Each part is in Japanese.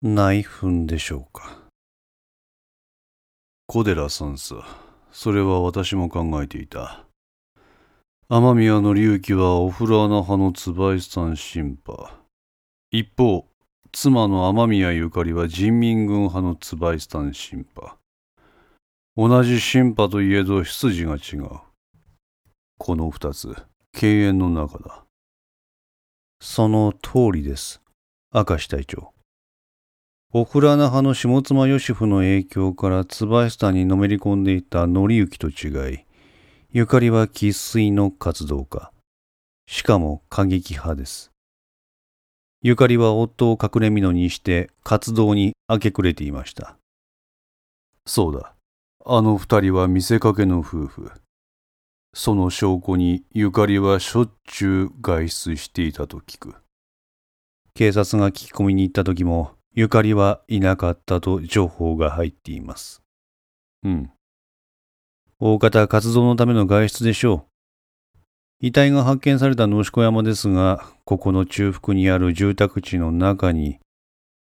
内紛でしょうか。小寺さんさ、それは私も考えていた。雨宮の隆起はお風呂穴派の椿さん審判。一方、妻の雨宮ゆかりは人民軍派の椿さん審判。同じ審判といえど出自が違う。この二つ、敬遠の中だ。その通りです。明石隊長。オフラナ派の下妻義夫の影響から椿下にのめり込んでいた則之と違い、ゆかりは生粋の活動家。しかも過激派です。ゆかりは夫を隠れ蓑にして活動に明け暮れていました。そうだ。あの二人は見せかけの夫婦。その証拠にゆかりはしょっちゅう外出していたと聞く。警察が聞き込みに行った時も、ゆかりはいなかったと情報が入っています。うん。大方活動のための外出でしょう。遺体が発見された野子山ですが、ここの中腹にある住宅地の中に、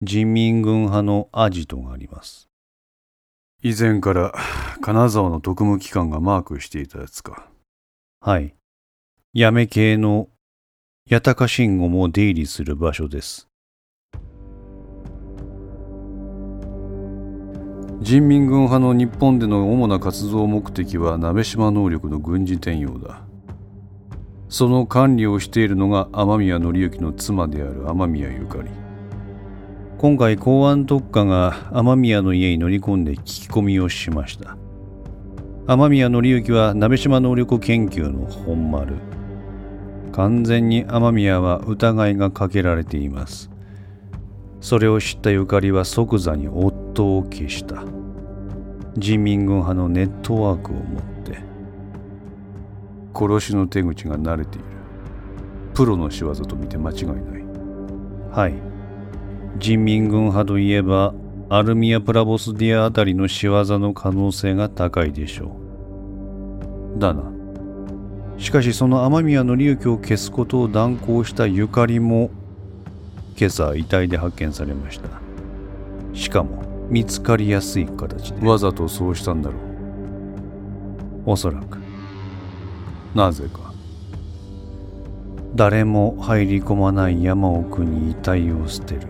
人民軍派のアジトがあります。以前から金沢の特務機関がマークしていたやつか。はい。やめ系の八高信号も出入りする場所です。人民軍派の日本での主な活動目的は鍋島能力の軍事転用だ。その管理をしているのが雨宮則之の妻である雨宮ゆかり。今回公安特化が雨宮の家に乗り込んで聞き込みをしました。雨宮則之は鍋島能力研究の本丸。完全に雨宮は疑いがかけられています。それを知ったゆかりは即座に夫を消した。人民軍派のネットワークを持って。殺しの手口が慣れている。プロの仕業と見て間違いない。はい。人民軍派といえばアルミア・プラボスディアあたりの仕業の可能性が高いでしょう。だな。しかしその雨宮の隆起を消すことを断行したゆかりも今朝遺体で発見されました。しかも見つかりやすい形で。わざとそうしたんだろう。おそらく。なぜか。誰も入り込まない山奥に遺体を捨てる。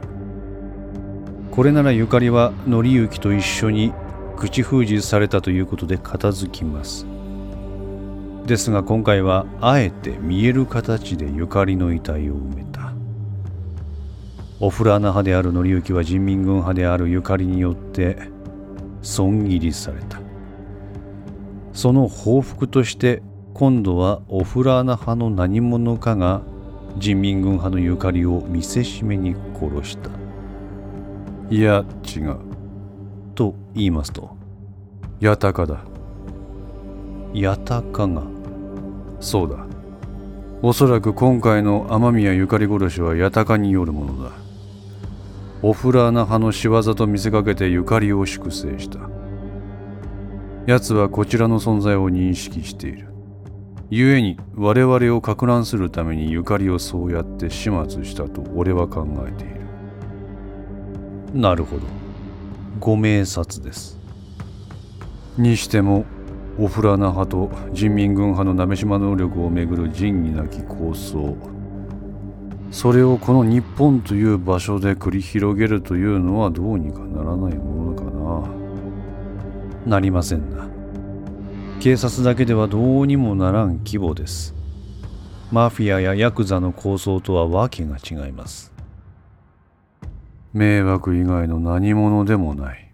これならゆかりは則之と一緒に口封じされたということで片付きます。ですが今回はあえて見える形でゆかりの遺体を埋めたオフラーナ派である則之は人民軍派であるゆかりによって損切りされた。その報復として今度はオフラーナ派の何者かが人民軍派のゆかりを見せしめに殺した。いや違う。と言いますと八高だ。八高が。そうだ。おそらく今回の雨宮ゆかり殺しは八高によるものだ。オフラーナ派の仕業と見せかけてゆかりを粛清した。奴はこちらの存在を認識している。故に我々をか乱するためにゆかりをそうやって始末したと俺は考えている。なるほど。ご明察です。にしてもオフラナ派と人民軍派の鍋島能力をめぐる仁義なき構想それをこの日本という場所で繰り広げるというのはどうにかならないものかな。なりませんな。警察だけではどうにもならん規模です。マフィアやヤクザの構想とはわけが違います。迷惑以外の何者でもない。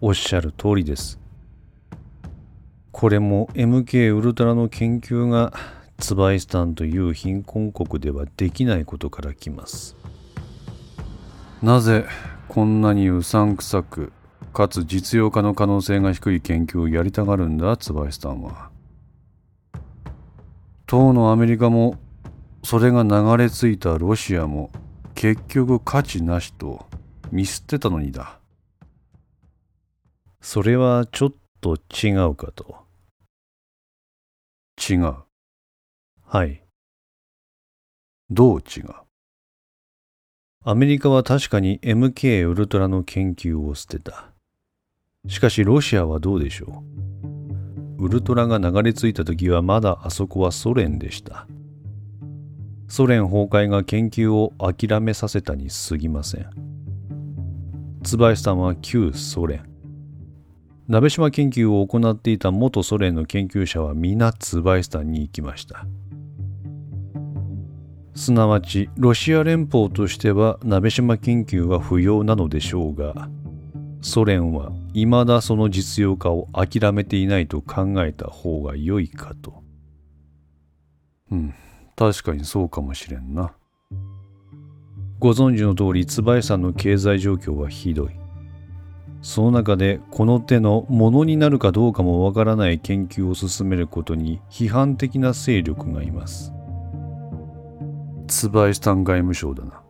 おっしゃる通りです。これも MK ウルトラの研究がツバイスタンという貧困国ではできないことから来ます。なぜこんなにうさんくさくかつ実用化の可能性が低い研究をやりたがるんだ？ツバイスタンは。当のアメリカもそれが流れ着いたロシアも結局価値なしと見捨てたのにだ。それはちょっと違うかと。違うはい。どう違うアメリカは確かに MK ウルトラの研究を捨てた。しかしロシアはどうでしょうウルトラが流れ着いた時はまだあそこはソ連でした。ソ連崩壊が研究を諦めさせたに過ぎません。椿さんは旧ソ連。鍋島研究を行っていた元ソ連の研究者は皆椿さんに行きました。すなわちロシア連邦としては鍋島研究は不要なのでしょうがソ連は未だその実用化を諦めていないと考えた方が良いかと。うん確かにそうかもしれんな。ご存知の通り椿さんの経済状況はひどい。その中でこの手のものになるかどうかもわからない研究を進めることに批判的な勢力がいます椿さん外務省だな。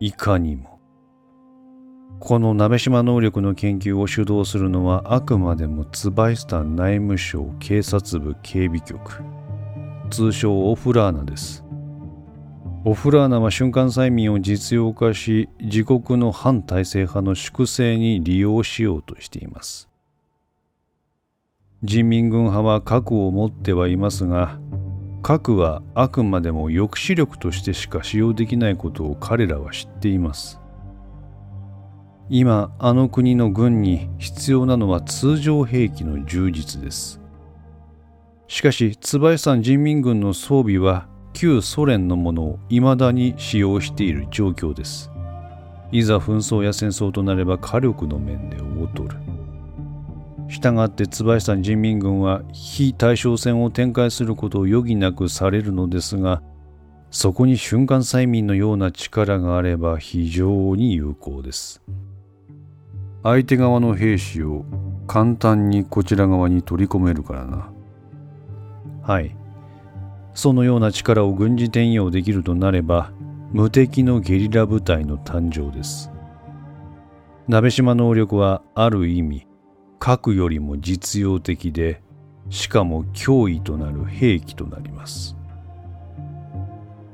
いかにも。この鍋島能力の研究を主導するのはあくまでも椿スタン内務省警察部警備局通称オフラーナですオフラーナは瞬間催眠を実用化し自国の反体制派の粛清に利用しようとしています。人民軍派は核を持ってはいますが核はあくまでも抑止力としてしか使用できないことを彼らは知っています。今あの国の軍に必要なのは通常兵器の充実です。しかし椿山人民軍の装備は旧ソ連のものを未だに使用している状況です。いざ紛争や戦争となれば火力の面で劣るしたがって椿山人民軍は非対称戦を展開することを余儀なくされるのですがそこに瞬間催眠のような力があれば非常に有効です。相手側の兵士を簡単にこちら側に取り込めるからな。はい。そのような力を軍事転用できるとなれば無敵のゲリラ部隊の誕生です。鍋島能力はある意味核よりも実用的でしかも脅威となる兵器となります。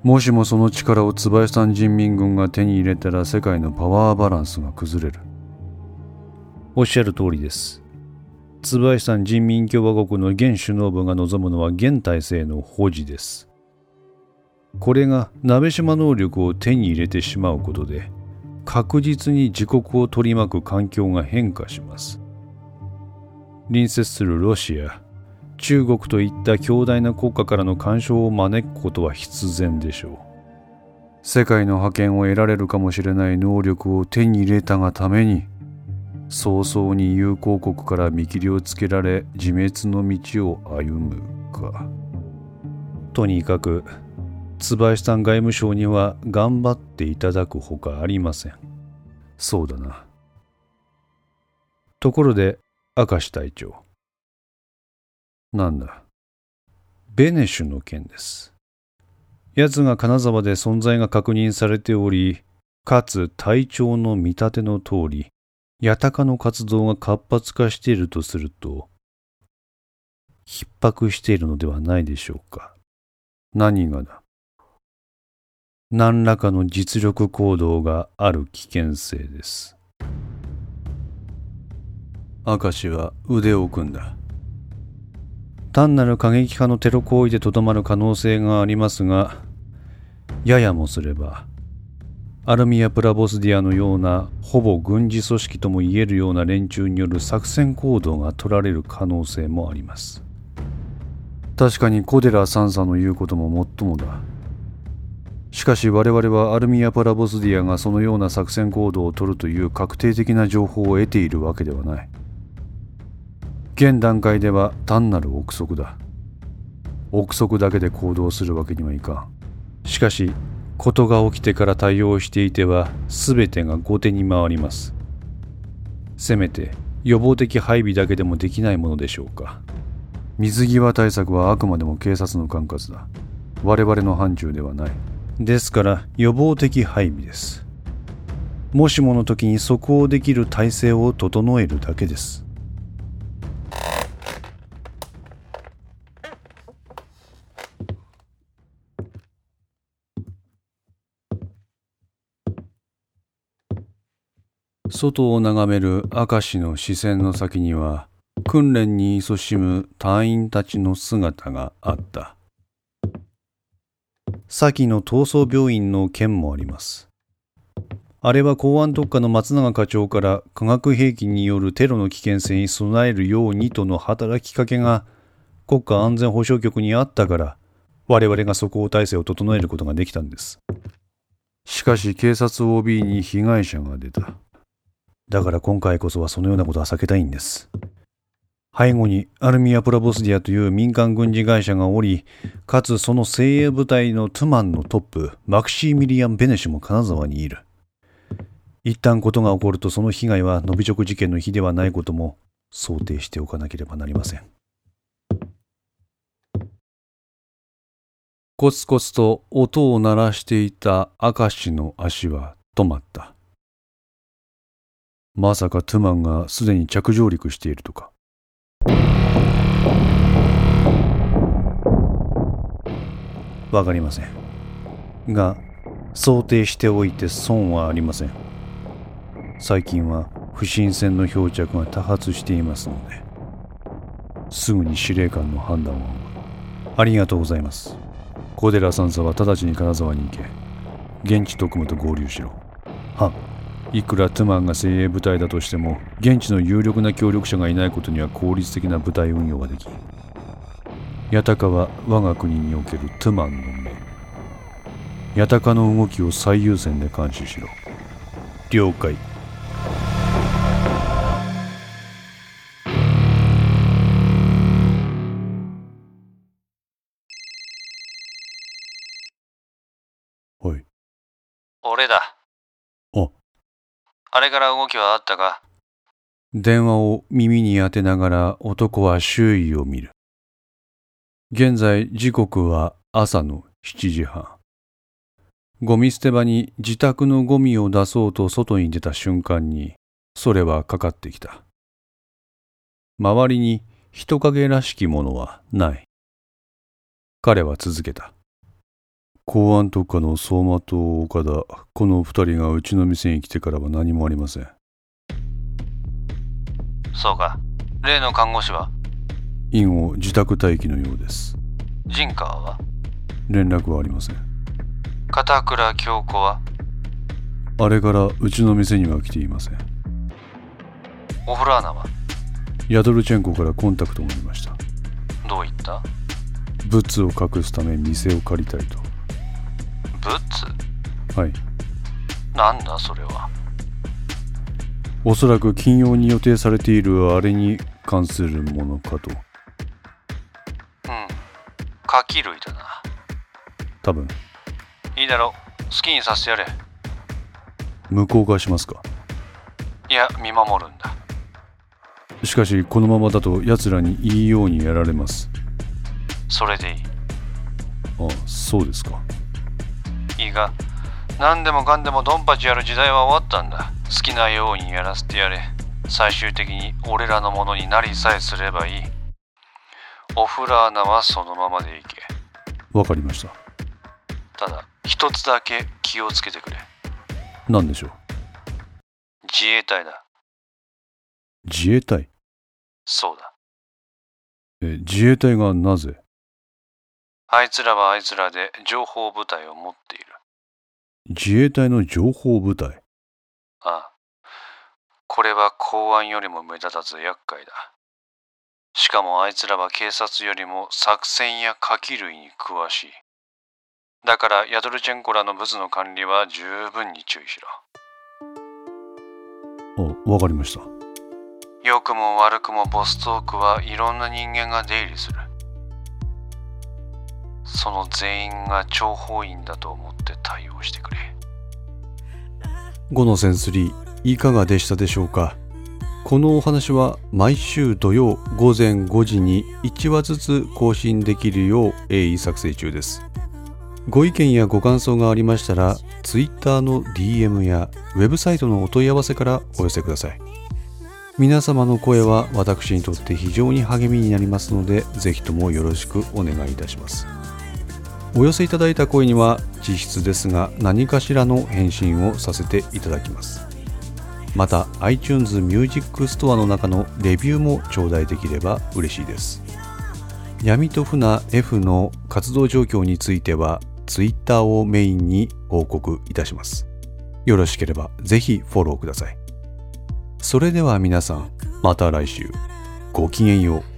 もしもその力を椿山人民軍が手に入れたら世界のパワーバランスが崩れる。おっしゃる通りです。椿山人民共和国の現首脳部が望むのは現体制の保持です。これが鍋島能力を手に入れてしまうことで確実に自国を取り巻く環境が変化します。隣接するロシア中国といった強大な国家からの干渉を招くことは必然でしょう。世界の覇権を得られるかもしれない能力を手に入れたがために早々に友好国から見切りをつけられ自滅の道を歩むかとにかく椿さん外務省には頑張っていただくほかありませんそうだなところで明石隊長。なんだ。ベネシュの件です。奴が金沢で存在が確認されており、かつ隊長の見立ての通り、八鷹の活動が活発化しているとすると、逼迫しているのではないでしょうか。何がだ？何らかの実力行動がある危険性です。明石は腕を組んだ単なる過激派のテロ行為でとどまる可能性がありますがややもすればアルミア・プラボスディアのようなほぼ軍事組織ともいえるような連中による作戦行動が取られる可能性もあります。確かに小寺三佐の言うことももっともだ。しかし我々はアルミア・プラボスディアがそのような作戦行動を取るという確定的な情報を得ているわけではない。現段階では単なる憶測だ憶測だけで行動するわけにはいかん。しかし事が起きてから対応していては全てが後手に回ります。せめて予防的配備だけでもできないものでしょうか。水際対策はあくまでも警察の管轄だ。我々の範疇ではない。ですから予防的配備です。もしもの時に即応できる体制を整えるだけです外を眺める明石の視線の先には訓練に勤しむ隊員たちの姿があった。先の闘争病院の件もあります。あれは公安特化の松永課長から化学兵器によるテロの危険性に備えるようにとの働きかけが国家安全保障局にあったから我々が即応体制を整えることができたんです。しかし警察 OB に被害者が出た。だから今回こそはそのようなことは避けたいんです背後にアルミア・プラボスディアという民間軍事会社がおり、かつその精鋭部隊のトゥマンのトップ、マクシーミリアン・ベネシュも金沢にいる。一旦ことが起こるとその被害はノビチョク事件の日ではないことも想定しておかなければなりません。コツコツと音を鳴らしていた明石の足は止まった。まさかトゥマンがすでに着上陸しているとか。わかりません。が、想定しておいて損はありません。最近は不審船の漂着が多発していますので、すぐに司令官の判断を。ありがとうございます。小寺三佐は直ちに金沢に行け。現地特務と合流しろ。はいくらトゥマンが精鋭部隊だとしても現地の有力な協力者がいないことには効率的な部隊運用ができ八鷹は我が国におけるトゥマンの目。八鷹の動きを最優先で監視しろ。了解。はい。俺だ。ああれから動きはあったか？電話を耳に当てながら男は周囲を見る。現在時刻は朝の7時半。ゴミ捨て場に自宅のゴミを出そうと外に出た瞬間に、それはかかってきた。周りに人影らしきものはない。彼は続けた。公安特化の相馬と岡田、この二人がうちの店に来てからは何もありません。そうか例の看護師は？院を自宅待機のようです。陣川は？連絡はありません。片倉京子は？あれからうちの店には来ていません。オフラーナは？ヤドルチェンコからコンタクトがありました。どう言ったブッツを隠すため店を借りたいと。はい。なんだそれはおそらく金曜に予定されているあれに関するものかと。うんカキ類だな多分、いいだろう好きにさせてやれ向こうがしますか？いや見守るんだしかし、このままだと奴らにいいようにやられます。それでいいあ、そうですか。いいが何でもかんでもドンパチやる時代は終わったんだ。好きなようにやらせてやれ。最終的に俺らのものになりさえすればいい。オフラーナはそのままでいけ。わかりました。ただ一つだけ気をつけてくれ。何でしょう？自衛隊だ。自衛隊？そうだ。え、自衛隊がなぜ？あいつらはあいつらで情報部隊を持っている自衛隊の情報部隊。ああ。これは公安よりも目立たず厄介だ。しかもあいつらは警察よりも作戦や火器類に詳しい。だからヤドルチェンコらの物の管理は十分に注意しろ。あ、わかりました。良くも悪くもボストークはいろんな人間が出入りするその全員が諜報員だと思って対応してくれ。5のセンス3いかがでしたでしょうか？このお話は毎週土曜午前5時に1話ずつ更新できるよう鋭意作成中です。ご意見やご感想がありましたら Twitter の DM やウェブサイトのお問い合わせからお寄せください。皆様の声は私にとって非常に励みになりますのでぜひともよろしくお願いいたします。お寄せいただいた声には実質ですが何かしらの返信をさせていただきます。また iTunes Music Store の中のレビューも頂戴できれば嬉しいです。闇と船 F の活動状況については Twitter をメインに報告いたします。よろしければぜひフォローください。それでは皆さんまた来週。ごきげんよう。